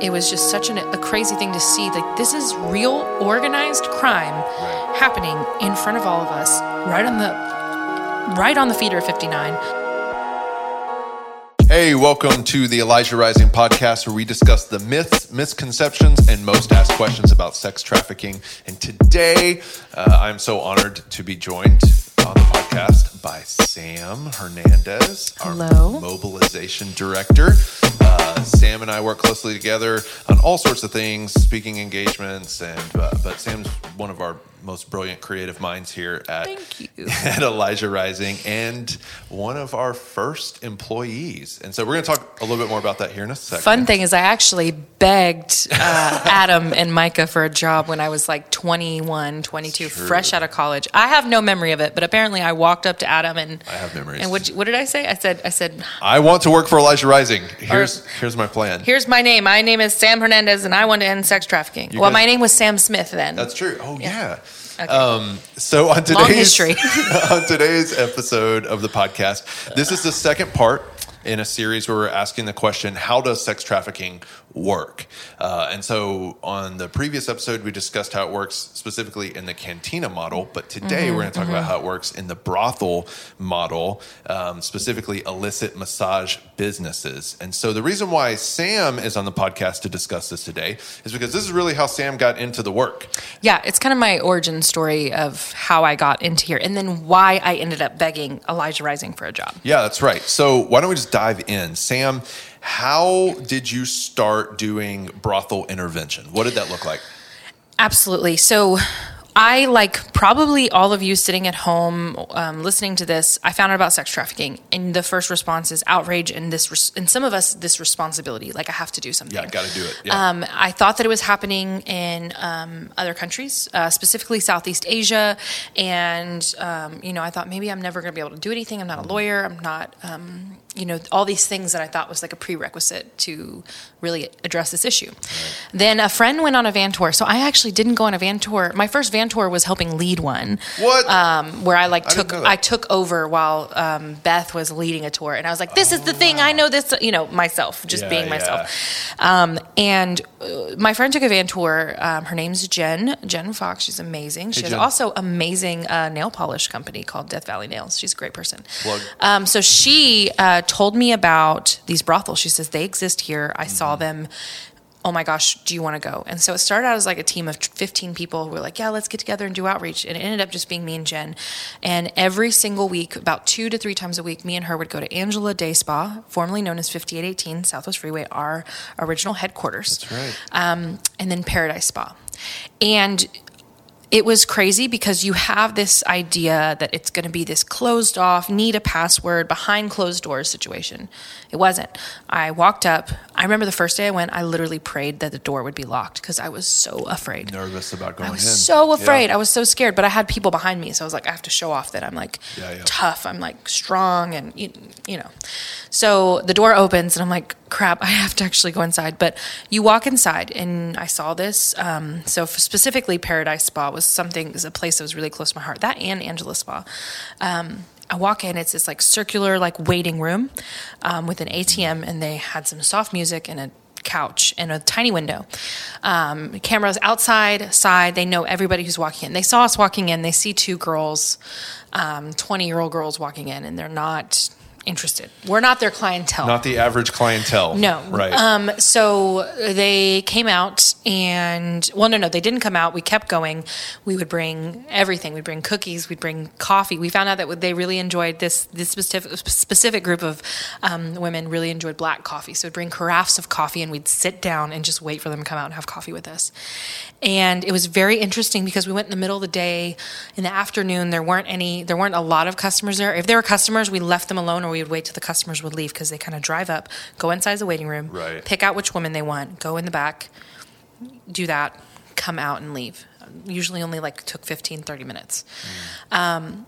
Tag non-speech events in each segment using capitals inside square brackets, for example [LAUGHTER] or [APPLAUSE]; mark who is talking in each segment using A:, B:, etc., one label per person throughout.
A: it was just such an, a crazy thing to see. Like this is real organized crime
B: Right.
A: happening in front of all of us, right on the right on the feeder of 59.
B: Hey, welcome to the Elijah Rising podcast, where we discuss the myths, misconceptions, and most asked questions about sex trafficking. And today, uh, I'm so honored to be joined on the podcast by Sam Hernandez,
A: Hello.
B: our mobilization director. Sam and I work closely together on all sorts of things, speaking engagements, and uh, but Sam's one of our most brilliant creative minds here at
A: Thank you. [LAUGHS]
B: at Elijah Rising and one of our first employees. And so we're going to talk a little bit more about that here in a second.
A: Fun thing is, I actually begged uh, [LAUGHS] Adam and Micah for a job when I was like 21, 22, fresh out of college. I have no memory of it, but apparently I walked up to Adam and
B: I have memories.
A: And what, what did I say? I said, I said,
B: I want to work for Elijah Rising. Here's here's my plan.
A: here's my name. My name is Sam Hernandez, and I want to end sex trafficking.
B: You
A: well,
B: guys-
A: my name was Sam Smith then.
B: That's true. Oh yeah.
A: Okay.
B: Um, so on today's [LAUGHS] on today's episode of the podcast, this is the second part in a series where we're asking the question: How does sex trafficking work? Uh, and so on the previous episode, we discussed how it works specifically in the cantina model, but today
A: Mm-hmm,
B: we're going to talk about how it works in the brothel model, um, specifically illicit massage businesses. And so the reason why Sam is on the podcast to discuss this today is because this is really how Sam got into the work.
A: yeah, it's kind of my origin story of how I got into here, and then why I ended up begging Elijah Rising for a job.
B: Yeah, that's right. So why don't we just dive in? Sam, how did you start doing brothel intervention? What did that look like?
A: Absolutely. So, I like probably all of you sitting at home um, listening to this. I found out about sex trafficking, and the first response is outrage, and this, res- and some of us this responsibility, like I have to do something.
B: Yeah, got to do it. Yeah.
A: Um, I thought that it was happening in um, other countries, uh, specifically Southeast Asia, and um, you know, I thought maybe I'm never going to be able to do anything. I'm not a lawyer. I'm not, um, you know, all these things that I thought was like a prerequisite to really address this issue. Then a friend went on a van tour, so I actually didn't go on a van tour. My first van tour was helping lead one.
B: What?
A: Um, where I like
B: I
A: took. I took over while um, Beth was leading a tour, and I was like, "This is the thing. I know this." You know, myself, just
B: Oh, Yeah,
A: being
B: yeah.
A: myself. Um, and uh, my friend took a van tour. Um, her name's Jen. Jen Fox. She's amazing. She has
B: Jen.
A: also amazing uh, nail polish company called Death Valley Nails. She's a great person. Um, so she uh, told me about these brothels. She says they exist here. I saw
B: Mm-hmm.
A: them. Oh my gosh, do you want to go? And so it started out as like a team of 15 people who were like, yeah, let's get together and do outreach. And it ended up just being me and Jen. And every single week, about two to three times a week, me and her would go to Angela Day Spa, formerly known as 5818 Southwest Freeway, our original headquarters
B: That's right.
A: um, and then Paradise Spa. And it was crazy because you have this idea that it's going to be this closed off, need a password, behind closed doors situation. It wasn't. I walked up. I remember the first day I went, I literally prayed that the door would be locked because I was so afraid.
B: Nervous about going
A: I was
B: in.
A: so afraid.
B: Yeah.
A: I was so scared, but I had people behind me, so I was like, I have to show off that I'm like
B: Yeah, yeah.
A: tough. I'm like strong, and you, you know. So the door opens, and I'm like, crap, I have to actually go inside. But you walk inside, and I saw this. Um, so specifically, Paradise Spa was something, was a place that was really close to my heart. That and Angela Spa. Um, I walk in, it's this like circular like waiting room um, with an ATM, and they had some soft music and a couch and a tiny window. Um, cameras outside, side. They know everybody who's walking in. They saw us walking in. They see two girls, twenty year old girls walking in, and they're not interested. We're not their clientele.
B: Not the average clientele.
A: No.
B: Right.
A: Um, so they came out and, well, no, no, they didn't come out. We kept going. We would bring everything. We'd bring cookies. We'd bring coffee. We found out that they really enjoyed this, this specific, specific group of um, women really enjoyed black coffee. So we'd bring carafes of coffee and we'd sit down and just wait for them to come out and have coffee with us. And it was very interesting because we went in the middle of the day. In the afternoon, there weren't any, there weren't a lot of customers there. If there were customers, we left them alone or we would wait till the customers would leave because they kind of drive up, go inside the waiting room,
B: Right.
A: pick out which woman they want, go in the back, do that, come out and leave. Usually only like took 15, 30 minutes. Um,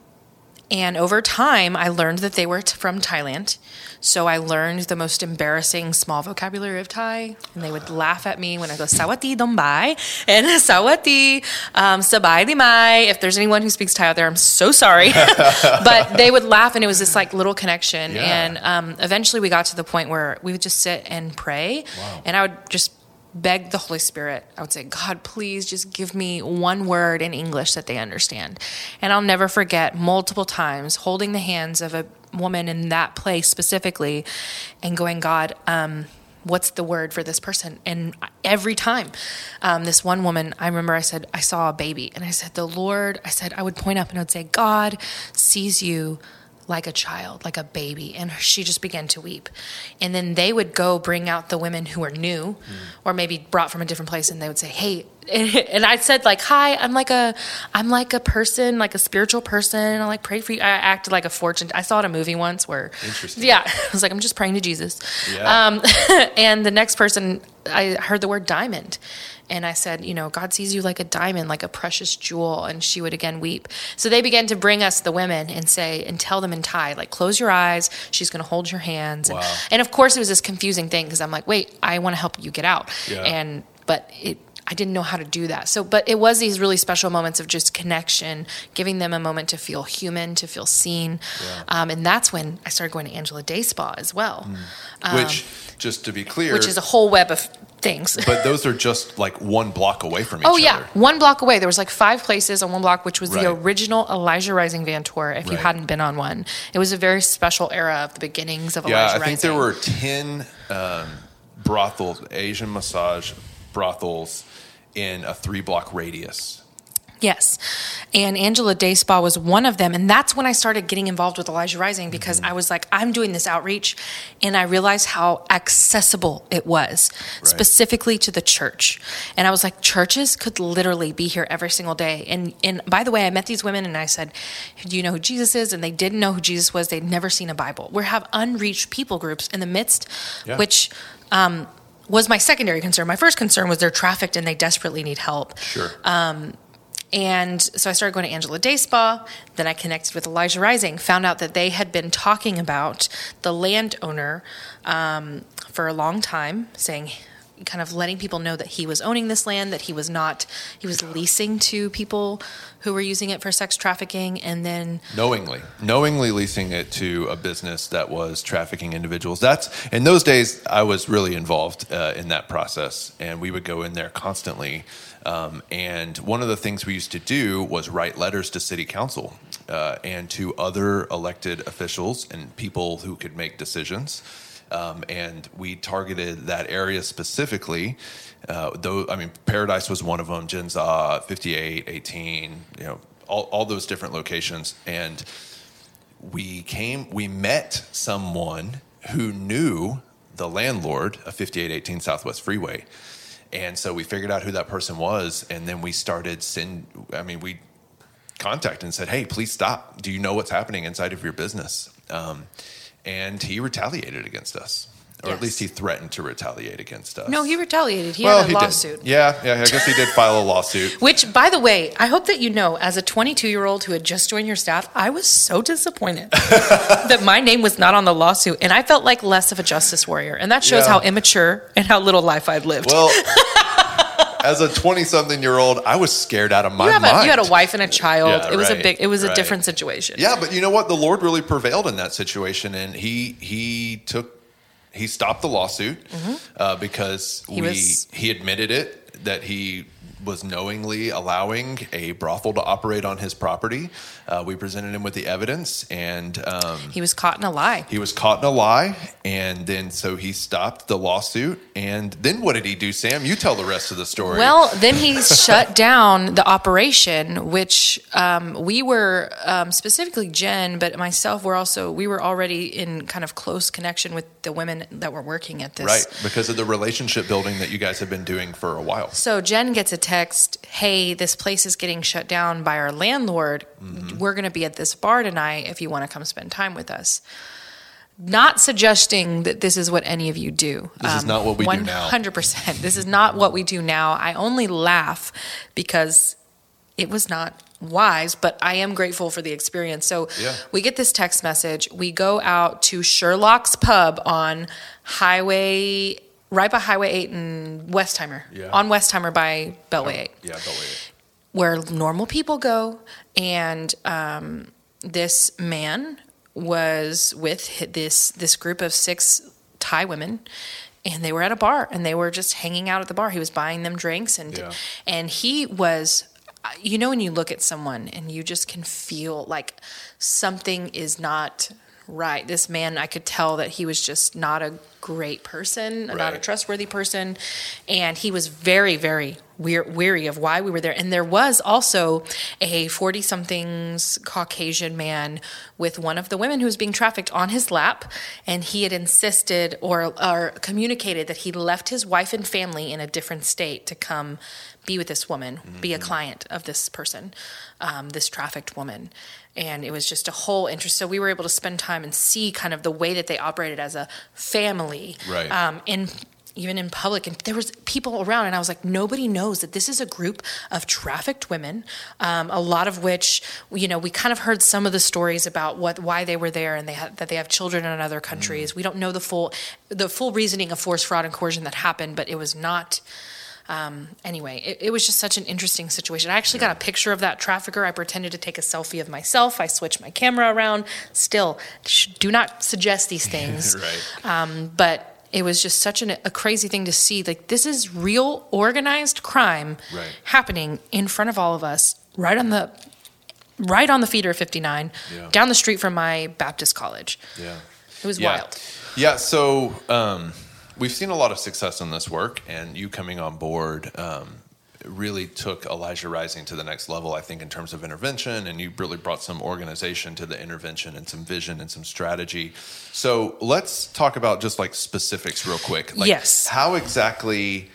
A: and over time, I learned that they were t- from Thailand. So I learned the most embarrassing small vocabulary of Thai. And they would laugh at me when I go, Sawati Dombai and [LAUGHS] Sawati um, Sabai di Mai. If there's anyone who speaks Thai out there, I'm so sorry. [LAUGHS] but they would laugh, and it was this like little connection.
B: Yeah.
A: And um, eventually we got to the point where we would just sit and pray.
B: Wow.
A: And I would just beg the Holy Spirit. I would say, God, please just give me one word in English that they understand. And I'll never forget multiple times holding the hands of a woman in that place specifically and going, God, um, what's the word for this person? And every time, um, this one woman, I remember I said, I saw a baby. And I said, The Lord, I said, I would point up and I would say, God sees you like a child, like a baby. And she just began to weep. And then they would go bring out the women who were new mm. or maybe brought from a different place and they would say, Hey, [LAUGHS] and I said like, hi, I'm like a, I'm like a person, like a spiritual person. I like pray for you. I acted like a fortune. I saw it in a movie once where, yeah, [LAUGHS] I was like, I'm just praying to Jesus. Yeah. Um, [LAUGHS] and the next person, I heard the word diamond. And I said, you know, God sees you like a diamond, like a precious jewel. And she would again weep. So they began to bring us the women and say, and tell them in Thai, like, close your eyes. She's going to hold your hands. Wow. And, and, of course, it was this confusing thing because I'm like, wait, I want to help you get out. Yeah. And, but it, I didn't know how to do that. So, but it was these really special moments of just connection, giving them a moment to feel human, to feel seen. Yeah. Um, and that's when I started going to Angela Day Spa as well. Mm.
B: Um, which, just to be clear,
A: which is a whole web of things.
B: but those are just like one block away from each other.
A: oh,
B: other.
A: yeah. One block away. There was like five places on one block, which was right. the original Elijah Rising van tour, if right. you hadn't been on one. It was a very special era of the beginnings of
B: yeah,
A: Elijah
B: Rising. Yeah, I think there were 10 um, brothels, Asian massage brothels in a three block radius.
A: Yes. And Angela Day Spa was one of them. And that's when I started getting involved with Elijah Rising because mm-hmm. I was like, I'm doing this outreach. And I realized how accessible it was, right. specifically to the church. And I was like, churches could literally be here every single day. And, and by the way, I met these women and I said, Do you know who Jesus is? And they didn't know who Jesus was. They'd never seen a Bible. We have unreached people groups in the midst, yeah. which um, was my secondary concern. My first concern was they're trafficked and they desperately need help.
B: Sure.
A: Um, and so I started going to Angela Day Spa. Then I connected with Elijah Rising, found out that they had been talking about the landowner um, for a long time, saying, kind of letting people know that he was owning this land, that he was not, he was leasing to people who were using it for sex trafficking, and then
B: knowingly, knowingly leasing it to a business that was trafficking individuals. That's in those days, I was really involved uh, in that process, and we would go in there constantly. Um, and one of the things we used to do was write letters to city council uh, and to other elected officials and people who could make decisions um, and we targeted that area specifically. Uh, though I mean, Paradise was one of them. Jinza, 58, 18, you know, all, all those different locations, and we came. We met someone who knew the landlord of 5818 Southwest Freeway. And so we figured out who that person was, and then we started send. I mean, we contacted and said, "Hey, please stop. Do you know what's happening inside of your business?" Um, and he retaliated against us. Or yes. at least he threatened to retaliate against us.
A: No, he retaliated. He well, had a he lawsuit.
B: Did. Yeah, yeah, I guess he did file a lawsuit. [LAUGHS]
A: Which, by the way, I hope that you know, as a 22 year old who had just joined your staff, I was so disappointed [LAUGHS] that my name was not on the lawsuit, and I felt like less of a justice warrior, and that shows yeah. how immature and how little life I've lived.
B: Well. [LAUGHS] as a 20 something year old, I was scared out of my
A: you
B: mind.
A: A, you had a wife and a child. Yeah, it was right, a big, it was right. a different situation.
B: Yeah, but you know what? The Lord really prevailed in that situation, and he he took he stopped the lawsuit mm-hmm. uh, because he we was, he admitted it that he was knowingly allowing a brothel to operate on his property. Uh, we presented him with the evidence, and um,
A: he was caught in a lie.
B: He was caught in a lie, and then so he stopped the lawsuit. And then what did he do, Sam? You tell the rest of the story.
A: Well, then he [LAUGHS] shut down the operation, which um, we were um, specifically Jen, but myself. We're also we were already in kind of close connection with the women that were working at this,
B: right? Because of the relationship building that you guys have been doing for a while.
A: So Jen gets a text, "Hey, this place is getting shut down by our landlord. Mm-hmm. We're going to be at this bar tonight if you want to come spend time with us." Not suggesting that this is what any of you do.
B: This um, is not what we 100%. do now.
A: 100%. This is not what we do now. I only laugh because it was not wise, but I am grateful for the experience. So yeah. we get this text message. We go out to Sherlock's Pub on Highway right by Highway 8 and Westheimer, yeah. on Westheimer by Beltway 8.
B: Yeah, Beltway 8.
A: Where normal people go. And um, this man was with this, this group of six Thai women. and they were at a bar and they were just hanging out at the bar. He was buying them drinks and
B: Yeah.
A: and he was you know when you look at someone and you just can feel like something is not right. This man, I could tell that he was just not a great person, not a trustworthy person, and he was very, very weir- weary of why we were there. And there was also a forty-somethings Caucasian man with one of the women who was being trafficked on his lap, and he had insisted or, or communicated that he left his wife and family in a different state to come be with this woman, be a client of this person, um, this trafficked woman. And it was just a whole interest. So we were able to spend time and see kind of the way that they operated as a family,
B: Right.
A: Um, in even in public, and there was people around, and I was like, nobody knows that this is a group of trafficked women. Um, a lot of which, you know, we kind of heard some of the stories about what why they were there, and they had that they have children in other countries. We don't know the full the full reasoning of force, fraud, and coercion that happened, but it was not um, anyway, it, it was just such an interesting situation. I actually got a picture of that trafficker. I pretended to take a selfie of myself. I switched my camera around. Still, sh- do not suggest these [LAUGHS] things.
B: right.
A: Um, but it was just such an, a crazy thing to see. Like this is real organized crime
B: Right.
A: happening in front of all of us, right on the right on the feeder of 59,
B: Yeah.
A: down the street from my Baptist college.
B: Yeah.
A: It was
B: yeah.
A: wild.
B: Yeah. So um, we've seen a lot of success in this work, and you coming on board um, really took Elijah Rising to the next level, I think, in terms of intervention. And you really brought some organization to the intervention and some vision and some strategy. So let's talk about just like specifics real quick. Like,
A: Yes.
B: How exactly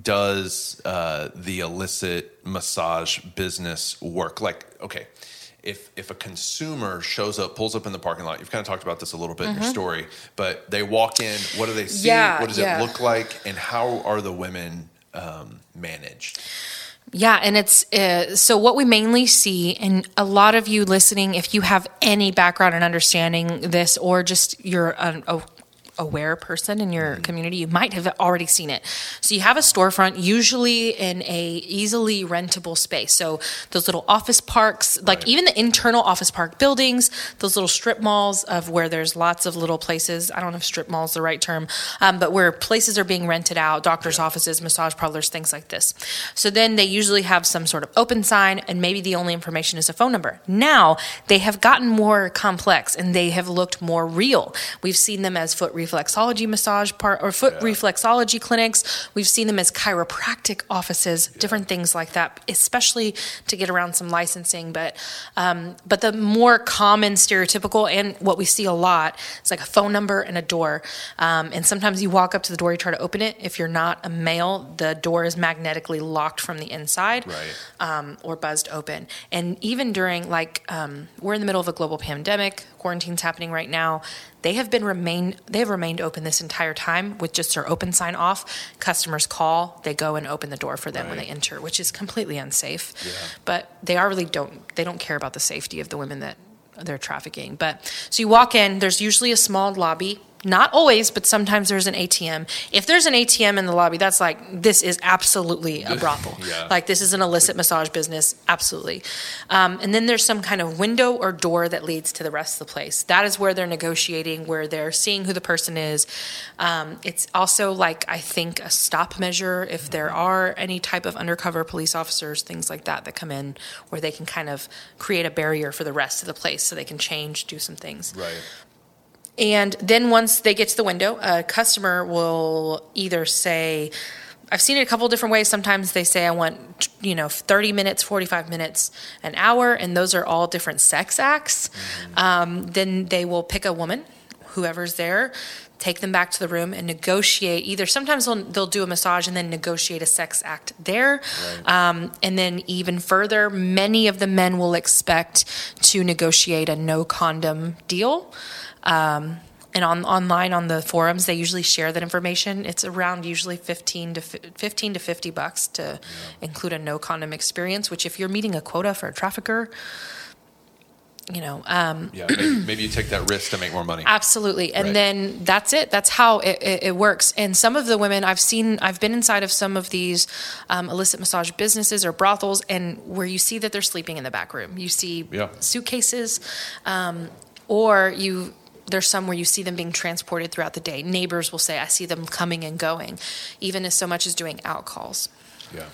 B: does uh, the illicit massage business work? Like, okay, if if a consumer shows up, pulls up in the parking lot, you've kind of talked about this a little bit in your story, but they walk in, what do they see?
A: Mm-hmm. Yeah,
B: what does
A: yeah.
B: it look like, and how are the women um, managed?
A: Yeah, and it's uh, so what we mainly see, and a lot of you listening, if you have any background in understanding this, or just you're an a aware person in your community, you might have already seen it. So you have a storefront, usually in a easily rentable space. So those little office parks, like
B: Right.
A: even the internal office park buildings, those little strip malls of where there's lots of little places. I don't know if strip mall is the right term, um, but where places are being rented out, doctors' offices, massage parlors, things like this. So then they usually have some sort of open sign, and maybe the only information is a phone number. Now they have gotten more complex and they have looked more real. We've seen them as foot reflexology massage part or foot
B: Yeah.
A: reflexology clinics. We've seen them as chiropractic offices, different things like that, especially to get around some licensing. But um, but the more common stereotypical and what we see a lot is like a phone number and a door. Um, and sometimes you walk up to the door, you try to open it. If you're not a male, the door is magnetically locked from the inside
B: Right.
A: um, or buzzed open. And even during like um, we're in the middle of a global pandemic, quarantine's happening right now. They have been remain they have remained open this entire time with just their open sign off. Customers call, they go and open the door for them when they enter, which is completely unsafe.
B: Yeah.
A: But they are really don't they don't care about the safety of the women that they're trafficking. But so you walk in, there's usually a small lobby. Not always, but sometimes there's an ATM. If there's an ATM in the lobby, that's like this is absolutely a brothel. [LAUGHS]
B: Yeah.
A: Like this is an illicit massage business, absolutely. Um, and then there's some kind of window or door that leads to the rest of the place. That is where they're negotiating, where they're seeing who the person is. Um, it's also like I think a stop measure if there are any type of undercover police officers, things like that, that come in, where they can kind of create a barrier for the rest of the place, so they can change, do some things.
B: Right.
A: And then once they get to the window, a customer will either say, I've seen it a couple different ways. Sometimes they say, I want, you know, 30 minutes, 45 minutes, an hour, and those are all different sex acts. Um, then they will pick a woman, whoever's there, take them back to the room and negotiate. Either sometimes they'll, they'll do a massage and then negotiate a sex act there. Um, and then even further, many of the men will expect to negotiate a no condom deal. Um, and on online on the forums, they usually share that information. It's around usually fifteen to fi- fifteen to fifty bucks to include a no condom experience. Which, if you're meeting a quota for a trafficker, you know, um,
B: Yeah. Maybe, maybe you take that risk to make more money.
A: Absolutely. And
B: Right.
A: then that's it. That's how it, it, it works. And some of the women I've seen, I've been inside of some of these um, illicit massage businesses or brothels, and where you see that they're sleeping in the back room. You see
B: Yeah.
A: suitcases, um, or you there's some where you see them being transported throughout the day. Neighbors will say, I see them coming and going, even as so much as doing out calls.
B: Yeah.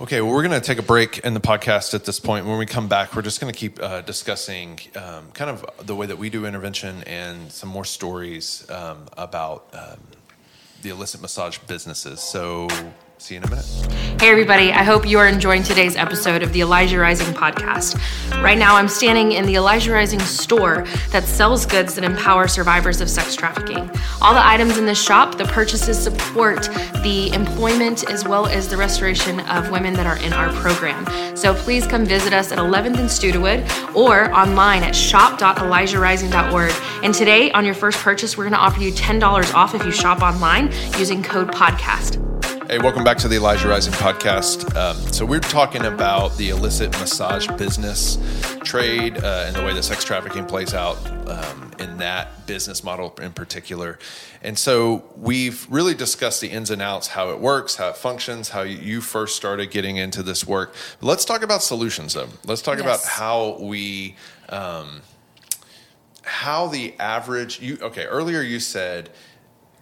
B: Okay, well, we're going to take a break in the podcast at this point. When we come back, we're just going to keep uh, discussing um, kind of the way that we do intervention and some more stories um, about um, the illicit massage businesses. So See you in a minute.
A: Hey, everybody. I hope you are enjoying today's episode of the Elijah Rising podcast. Right now, I'm standing in the Elijah Rising store that sells goods that empower survivors of sex trafficking. All the items in this shop, the purchases support the employment as well as the restoration of women that are in our program. So please come visit us at 11th and Studewood or online at shop.elijahrising.org. And today, on your first purchase, we're going to offer you $10 off if you shop online using code PODCAST.
B: Hey, welcome back to the Elijah Rising podcast. Um, so, we're talking about the illicit massage business trade uh, and the way that sex trafficking plays out um, in that business model in particular. And so, we've really discussed the ins and outs, how it works, how it functions, how you first started getting into this work. But let's talk about solutions, though. Let's talk yes. about how we. Um, how the average you okay earlier you said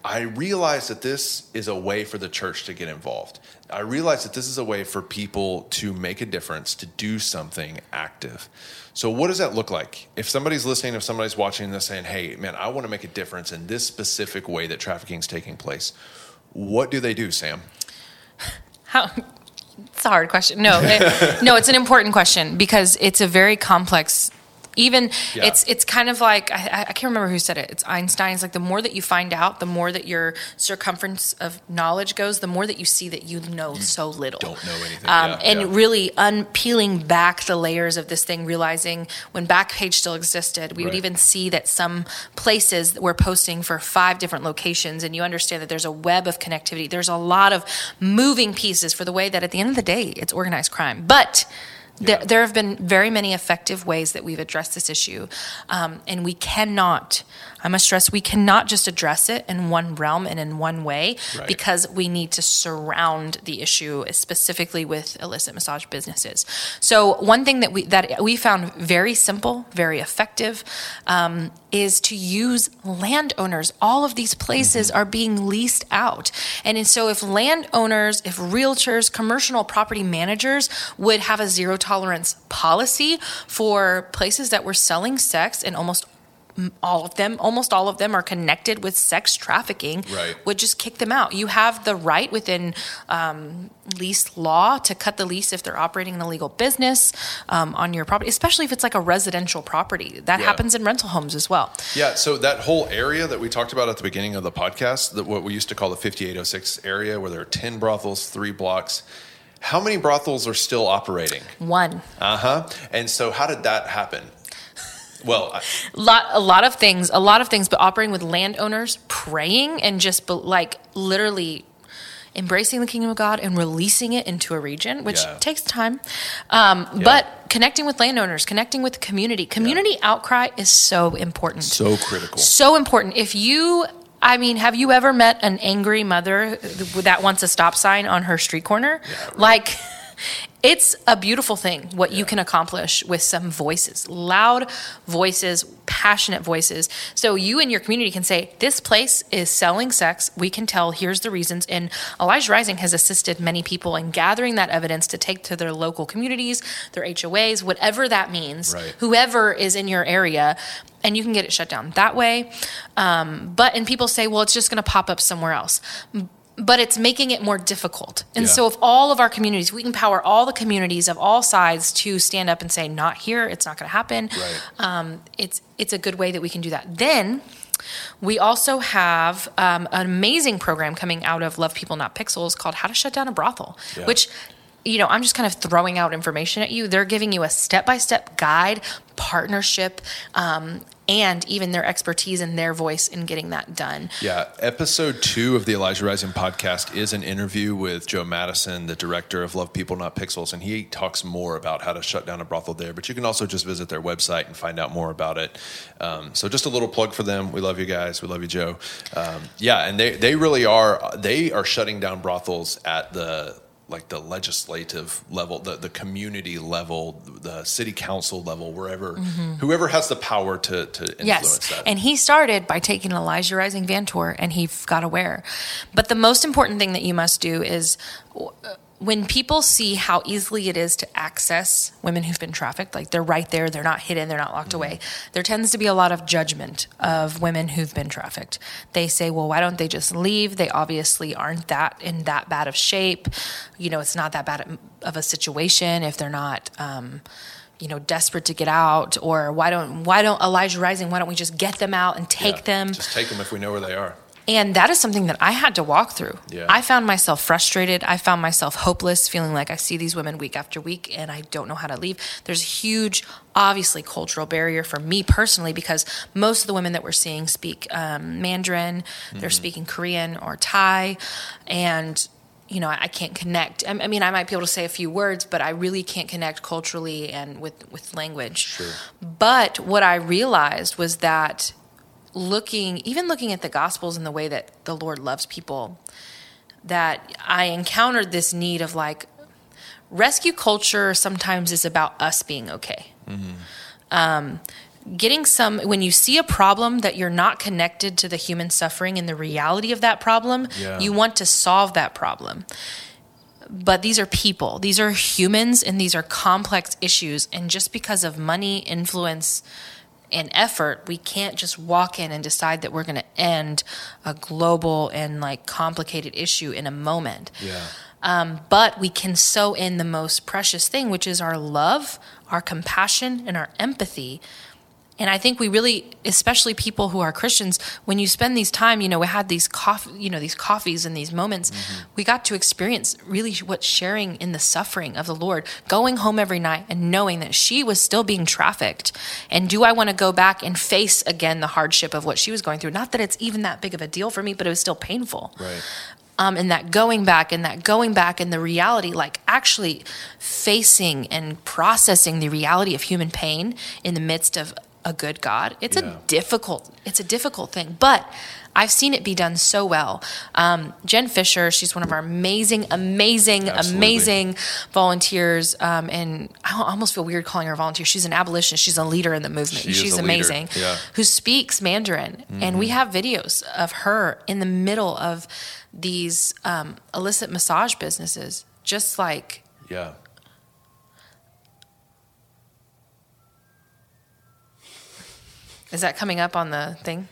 B: I realize that this is a way for the church to get involved. I realize that this is a way for people to make a difference, to do something active. So, what does that look like? If somebody's listening, if somebody's watching this saying, hey, man, I want to make a difference in this specific way that trafficking is taking place, what do they do, Sam?
A: How? It's a hard question. No, it, no, it's an important question because it's a very complex even yeah. it's it's kind of like I, I, can't remember who said it. It's Einstein's like the more that you find out, the more that your circumference of knowledge goes, the more that you see that you know you so little.
B: Don't know anything. Um,
A: yeah, and yeah. really unpeeling back the layers of this thing, realizing when Backpage still existed, we right. would even see that some places were posting for five different locations, and you understand that there's a web of connectivity. There's a lot of moving pieces for the way that at the end of the day, it's organized crime, but there, there, have been very many effective ways that we've addressed this issue. Um, and we cannot, I must stress, we cannot just address it in one realm and in one way right. because we need to surround the issue specifically with illicit massage businesses. So, one thing that we, that we found very simple, very effective, um, is to use landowners. All of these places mm-hmm. are being leased out. And so, if landowners, if realtors, commercial property managers would have a zero tolerance policy for places that were selling sex and almost all of them, almost all of them are connected with sex trafficking,
B: right.
A: would just kick them out. You have the right within um, lease law to cut the lease if they're operating an illegal business um, on your property, especially if it's like a residential property. That yeah. happens in rental homes as well.
B: Yeah. So that whole area that we talked about at the beginning of the podcast, that what we used to call the 5806 area, where there are 10 brothels, three blocks. How many brothels are still operating?
A: One.
B: Uh huh. And so, how did that happen? Well, I,
A: lot a lot of things, a lot of things, but operating with landowners, praying, and just like literally embracing the kingdom of God and releasing it into a region, which yeah. takes time. Um, yeah. But connecting with landowners, connecting with the community, community yeah. outcry is so important.
B: So critical.
A: So important. If you I mean, have you ever met an angry mother that wants a stop sign on her street corner? Right. Like [LAUGHS] it's a beautiful thing what yeah. you can accomplish with some voices, loud voices, passionate voices. So you and your community can say, This place is selling sex. We can tell, here's the reasons. And Elijah Rising has assisted many people in gathering that evidence to take to their local communities, their HOAs, whatever that means,
B: right.
A: whoever is in your area. And you can get it shut down that way. Um, but, and people say, well, it's just going to pop up somewhere else but it's making it more difficult. And yeah. so, if all of our communities, we empower all the communities of all sides to stand up and say, "Not here. It's not going to happen."
B: Right.
A: Um, it's it's a good way that we can do that. Then. We also have um, an amazing program coming out of Love People Not Pixels called How to Shut Down a Brothel, yeah. which you know, I'm just kind of throwing out information at you. They're giving you a step by step guide, partnership, um, and even their expertise and their voice in getting that done.
B: Yeah. Episode two of the Elijah Rising podcast is an interview with Joe Madison, the director of Love People Not Pixels, and he talks more about how to shut down a brothel there. But you can also just visit their website and find out more about it. Um, so just a little plug for them. We love you guys. We love you, Joe. Um, yeah, and they they really are they are shutting down brothels at the like the legislative level, the, the community level, the city council level, wherever, whoever has the power to, to influence
A: Mm-hmm. Yes.
B: that.
A: And he started by taking Elijah Rising Van Tour and he got aware. But the most important thing that you must do is uh, when people see how easily it is to access women who've been trafficked, like they're right there, they're not hidden, they're not locked away, there tends to be a lot of judgment of women who've been trafficked. They say, well, why don't they just leave? They obviously aren't that in that bad of shape. You know, it's not that bad of a situation if they're not. Um, you know, desperate to get out, or why don't why don't Elijah Rising? Why don't we just get them out and take
B: Yeah.
A: them?
B: Just take them if we know where they are.
A: And that is something that I had to walk through.
B: Yeah.
A: I found myself frustrated. I found myself hopeless, feeling like I see these women week after week and I don't know how to leave. There's a huge, obviously, cultural barrier for me personally because most of the women that we're seeing speak um, Mandarin, they're speaking Korean or Thai. And you know, I, can't connect. I, I mean, I might be able to say a few words, but I really can't connect culturally and with with language.
B: Sure.
A: But what I realized was that looking, even looking at the Gospels and the way that the Lord loves people, that I encountered this need of like, rescue culture sometimes is about us being okay. Um, getting some, when you see a problem that you're not connected to the human suffering and the reality of that problem,
B: Yeah.
A: you want to solve that problem but these are people these are humans and these are complex issues and just because of money influence and effort we can't just walk in and decide that we're going to end a global and like complicated issue in a moment
B: Yeah.
A: um, but we can sow in the most precious thing which is our love our compassion and our empathy and I think we really, especially people who are Christians, when you spend these time, you know, we had these coffee, you know, these coffees and these moments, we got to experience really what sharing in the suffering of the Lord, going home every night and knowing that she was still being trafficked. And do I want to go back and face again the hardship of what she was going through? Not that it's even that big of a deal for me, but it was still painful
B: Right.
A: um, and that going back and that going back and the reality, like actually facing and processing the reality of human pain in the midst of a good God. It's
B: Yeah.
A: a difficult, it's a difficult thing, but I've seen it be done so well. Um, Jen Fisher, she's one of our amazing, amazing,
B: Absolutely.
A: amazing volunteers. Um, and I almost feel weird calling her a volunteer. She's an abolitionist. She's a leader in the movement.
B: She
A: she's amazing.
B: Yeah. Mm-hmm.
A: Who speaks Mandarin, and we have videos of her in the middle of these um, illicit massage businesses, just like
B: Yeah.
A: Is that coming up on the thing?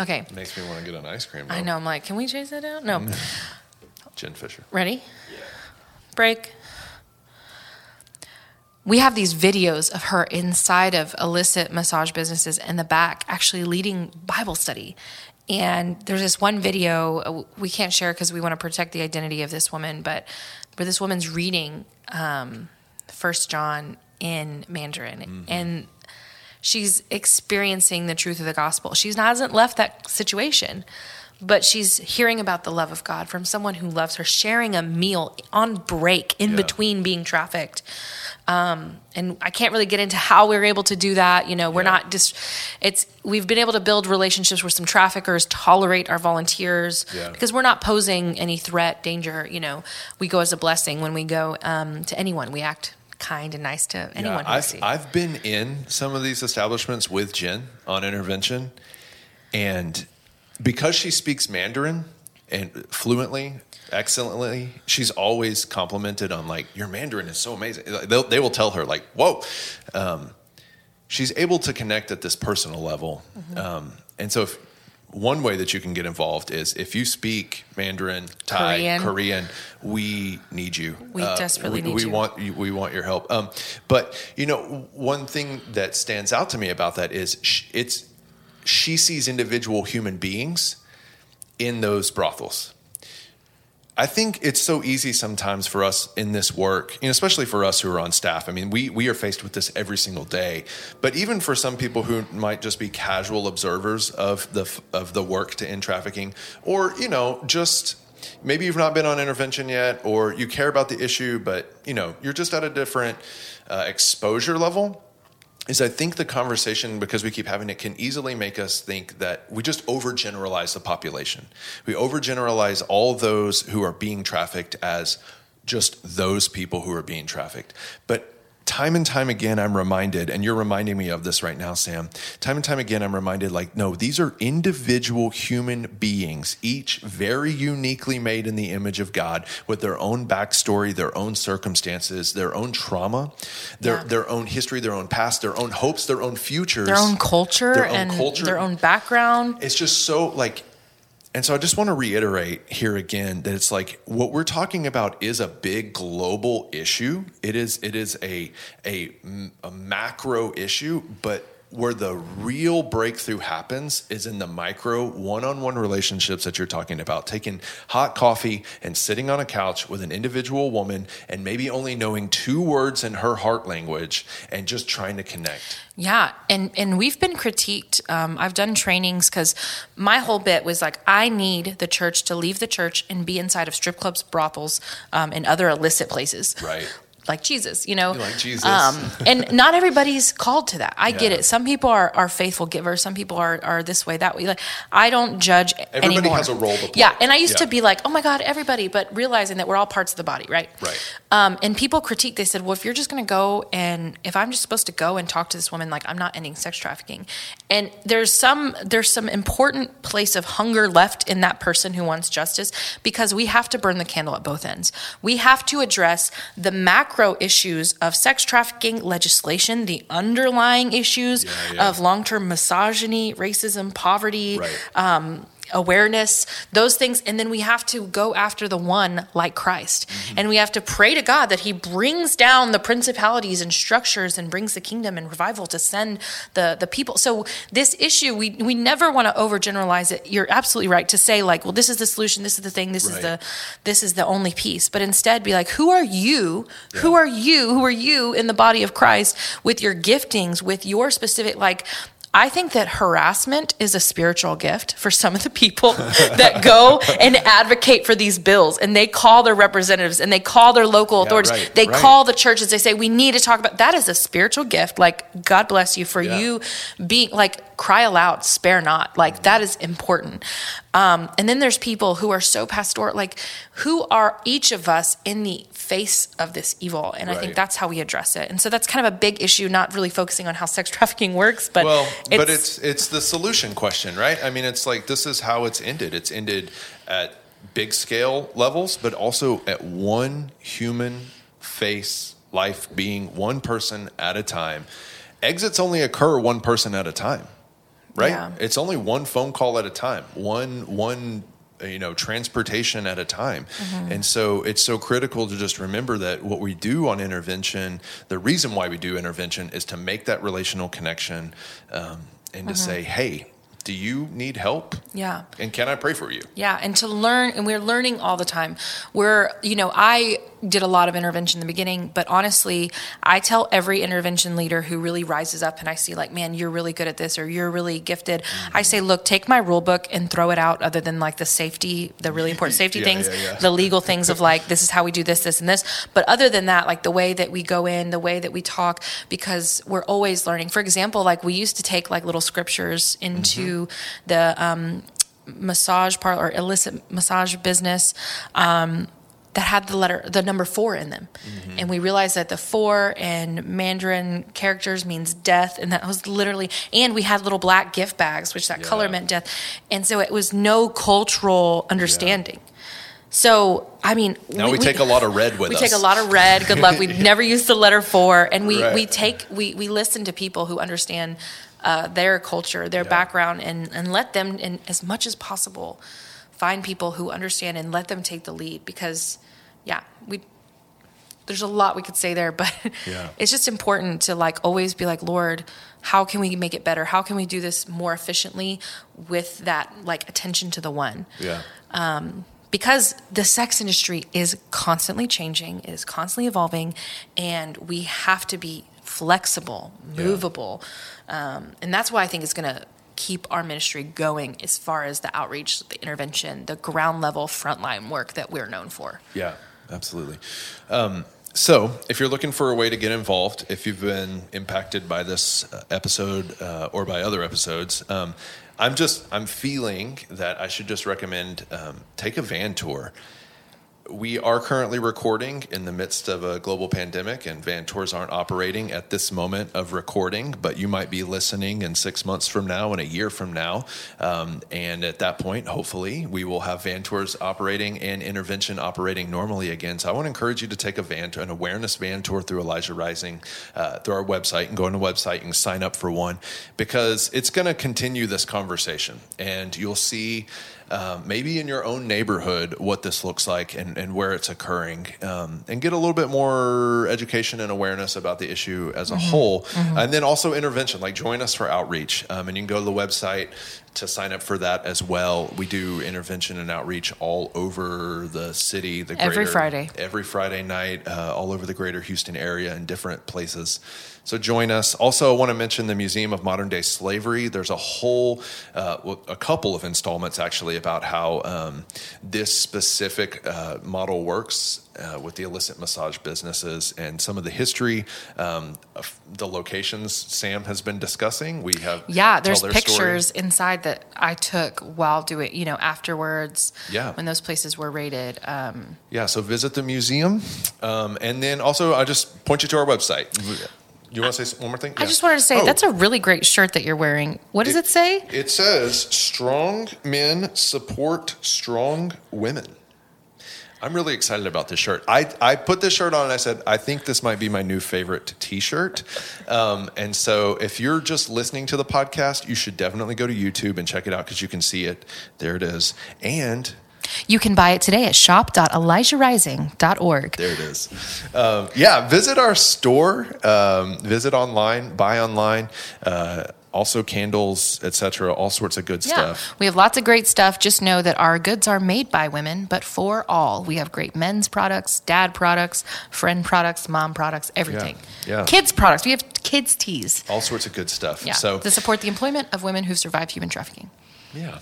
A: Okay,
B: Makes me want to get an ice cream.
A: I know. I'm like, can we chase that down? No. [LAUGHS]
B: Jen Fisher.
A: Ready? Yeah. Break. We have these videos of her inside of illicit massage businesses in the back, actually leading Bible study. And there's this one video uh, we can't share because we want to protect the identity of this woman, but where this woman's reading um, First John in Mandarin, mm-hmm. and she's experiencing the truth of the gospel. She hasn't left that situation, but she's hearing about the love of God from someone who loves her, sharing a meal on break in
B: Yeah.
A: between being trafficked. Um, and I can't really get into how we are able to do that. You know, we're
B: Yeah.
A: not just, it's, we've been able to build relationships where some traffickers tolerate our volunteers
B: Yeah.
A: because we're not posing any threat, danger. You know, we go as a blessing when we go um, to anyone. We act kind and nice to anyone we
B: I've,
A: see.
B: I've been in some of these establishments with Jen on intervention, and because she speaks Mandarin and fluently, excellently, she's always complimented on like your Mandarin is so amazing. They'll, they will tell her like, "Whoa." Um, she's able to connect at this personal level,
A: Mm-hmm.
B: um, and so if, one way that you can get involved is if you speak Mandarin, Thai,
A: Korean.
B: Korean, we need you.
A: We desperately
B: we,
A: need
B: we
A: you.
B: want you- we want your help. Um, but you know, one thing that stands out to me about that is sh- it's she sees individual human beings in those brothels. I think it's so easy sometimes for us in this work, especially for us who are on staff. I mean, we we are faced with this every single day. But even for some people who might just be casual observers of the of the work to end trafficking, or you know, just maybe you've not been on intervention yet, or you care about the issue, but you know, you're just at a different uh, exposure level. Is I think the conversation, because we keep having it, can easily make us think that we just overgeneralize the population. We overgeneralize all those who are being trafficked as just those people who are being trafficked. But time and time again i'm reminded and you're reminding me of this right now sam time and time again i'm reminded like no these are individual human beings each very uniquely made in the image of god with their own backstory their own circumstances their own trauma their
A: Yeah.
B: their own history their own past their own hopes their own futures
A: Their own culture
B: Their own
A: and
B: culture.
A: their own background.
B: it's just so like and so I just want to reiterate here again that it's like what we're talking about is a big global issue. It is it is a a, a macro issue, but where the real breakthrough happens is in the micro one-on-one relationships that you're talking about taking hot coffee and sitting on a couch with an individual woman and maybe only knowing two words in her heart language and just trying to connect
A: Yeah, and and we've been critiqued. Um, I've done trainings because my whole bit was like, I need the church to leave the church and be inside of strip clubs, brothels, um, and other illicit places.
B: Right.
A: Like Jesus, you know,
B: Like Jesus.
A: um, [LAUGHS] and not everybody's called to that. I get it. Some people are, are faithful givers. Some people are, are this way, that way. Like I don't judge
B: Everybody
A: anymore.
B: has a role to play.
A: Yeah, and I used to be like, oh my god, everybody, but realizing that we're all parts of the body, right?
B: Right.
A: Um, and people critique. They said, "Well, if you're just going to go and if I'm just supposed to go and talk to this woman, like I'm not ending sex trafficking." And there's some there's some important place of hunger left in that person who wants justice because we have to burn the candle at both ends. We have to address the macro issues of sex trafficking legislation, the underlying issues
B: Yeah, yeah.
A: of long-term misogyny, racism, poverty,
B: Right.
A: um, awareness, those things. And then we have to go after the one like Christ.
B: Mm-hmm.
A: And we have to pray to God that He brings down the principalities and structures and brings the kingdom and revival to send the, the people. So, this issue, we, we never want to overgeneralize it. You're absolutely right to say, like, well, this is the solution, this is the thing, this is the this is the only piece. But instead be like, who are you? Who are you? Who are you in the body of Christ with your giftings, with your specific like I think that harassment is a spiritual gift for some of the people [LAUGHS] that go and advocate for these bills and they call their representatives and they call their local
B: Yeah,
A: authorities.
B: right,
A: they
B: right.
A: call the churches. They say, we need to talk about that is a spiritual gift. Like, God bless you for
B: Yeah.
A: you being like, cry aloud, spare not. Like, that is important. Um, and then there's people who are so pastoral. Like, who are each of us in the face of this evil? And I think that's how we address it. And so that's kind of a big issue, not really focusing on how sex trafficking [LAUGHS] works, but
B: well, but it's it's the solution question, right? I mean, it's like this is how it's ended. It's ended at big scale levels, but also at one human face life being one person at a time. Exits only occur one person at a time, right?
A: Yeah.
B: It's only one phone call at a time, one one you know transportation at a time
A: Mm-hmm.
B: and so it's so critical to just remember that what we do on intervention the reason why we do intervention is to make that relational connection um, and to say hey do you need help
A: Mm-hmm. Yeah.
B: and can i pray for you
A: Yeah, and to learn, and we're learning all the time. We're, you know, I did a lot of intervention in the beginning, but honestly, I tell every intervention leader who really rises up and I see, like, man, you're really good at this or you're really gifted. I say, look, take my rule book and throw it out, other than like the safety, the really [LAUGHS] important safety
B: Yeah,
A: things,
B: yeah, yeah.
A: the legal things of like, this is how we do this, this, and this. But other than that, like the way that we go in, the way that we talk, because we're always learning. For example, like we used to take like little scriptures into the, um, massage parlor or illicit massage business um, that had the letter the number four in them
B: Mm-hmm.
A: and we realized that the four in mandarin characters means death and that was literally and we had little black gift bags which that color meant death and so it was no cultural understanding so i mean
B: now we, take a lot of red with
A: we
B: us
A: take a lot of red. Good luck. We [LAUGHS] never use the letter four, and we
B: Right.
A: we take we we listen to people who understand uh, their culture, their
B: Yeah.
A: background, and and let them, in as much as possible, find people who understand and let them take the lead. Because, yeah, we there's a lot we could say there, [LAUGHS] but
B: Yeah.
A: it's just important to like always be like, Lord, how can we make it better? How can we do this more efficiently with that like attention to the one?
B: yeah Um,
A: because the sex industry is constantly changing, it is constantly evolving, and we have to be flexible,
B: Yeah.
A: movable. Um, and that's why I think it's going to keep our ministry going as far as the outreach, the intervention, the ground level frontline work that we're known for.
B: Yeah, absolutely. Um, So, if you're looking for a way to get involved, if you've been impacted by this uh, episode uh, or by other episodes, um, I'm just I'm feeling that I should just recommend um, take a van tour. We are currently recording in the midst of a global pandemic, and van tours aren't operating at this moment of recording. But you might be listening in six months from now, and a year from now, um, and at that point, hopefully, we will have van tours operating and intervention operating normally again. So I want to encourage you to take a van tour, an awareness van tour through Elijah Rising, uh, through our website, and go on the website and sign up for one because it's going to continue this conversation, and you'll see uh, maybe in your own neighborhood what this looks like and, and where it's occurring, um, and get a little bit more education and awareness about the issue as a whole. And then also intervention, like join us for outreach. Um, and you can go to the website to sign up for that as well. We do intervention and outreach all over the city. The
A: Every
B: greater-
A: Friday.
B: every Friday night, uh, all over the greater Houston area in different places. So join us. Also, I want to mention the Museum of Modern Day Slavery. There's a whole, uh, a couple of installments actually about how um, this specific uh, model works uh, with the illicit massage businesses and some of the history, um, of the locations Sam has been discussing. We have
A: Yeah, there's
B: their story.
A: pictures inside that I took while doing, you know, afterwards.
B: Yeah.
A: When those places were raided. Um,
B: Yeah, so visit the museum, um, and then also I just point you to our website. You want to say one more thing?
A: I just wanted to say
B: Oh.
A: that's a really great shirt that you're wearing. What does it, say?
B: It says strong men support strong women. I'm really excited about this shirt. I, I put this shirt on and I said, I think this might be my new favorite t shirt. Um, and so if you're just listening to the podcast, you should definitely go to YouTube and check it out because you can see it. There it is. And
A: You can buy it today at shop.elijahrising.org.
B: There it is. Um, yeah, visit our store. Um, visit online, buy online. Uh, also candles, etc. All sorts of good
A: Yeah,
B: stuff.
A: we have lots of great stuff. Just know that our goods are made by women, but for all. We have great men's products, dad products, friend products, mom products, everything.
B: yeah.
A: Kids products. We have kids teas.
B: All sorts of good stuff.
A: Yeah,
B: So
A: to support the employment of women who've survived human trafficking.
B: yeah.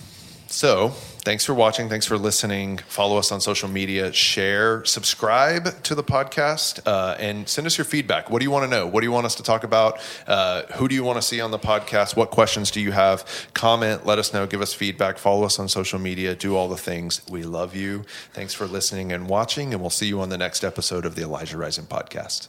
B: So thanks for watching. Thanks for listening. Follow us on social media. Share, subscribe to the podcast, uh, and send us your feedback. What do you want to know? What do you want us to talk about? Uh, who do you want to see on the podcast? What questions do you have? Comment. Let us know. Give us feedback. Follow us on social media. Do all the things. We love you. Thanks for listening and watching, and we'll see you on the next episode of the Elijah Rising podcast.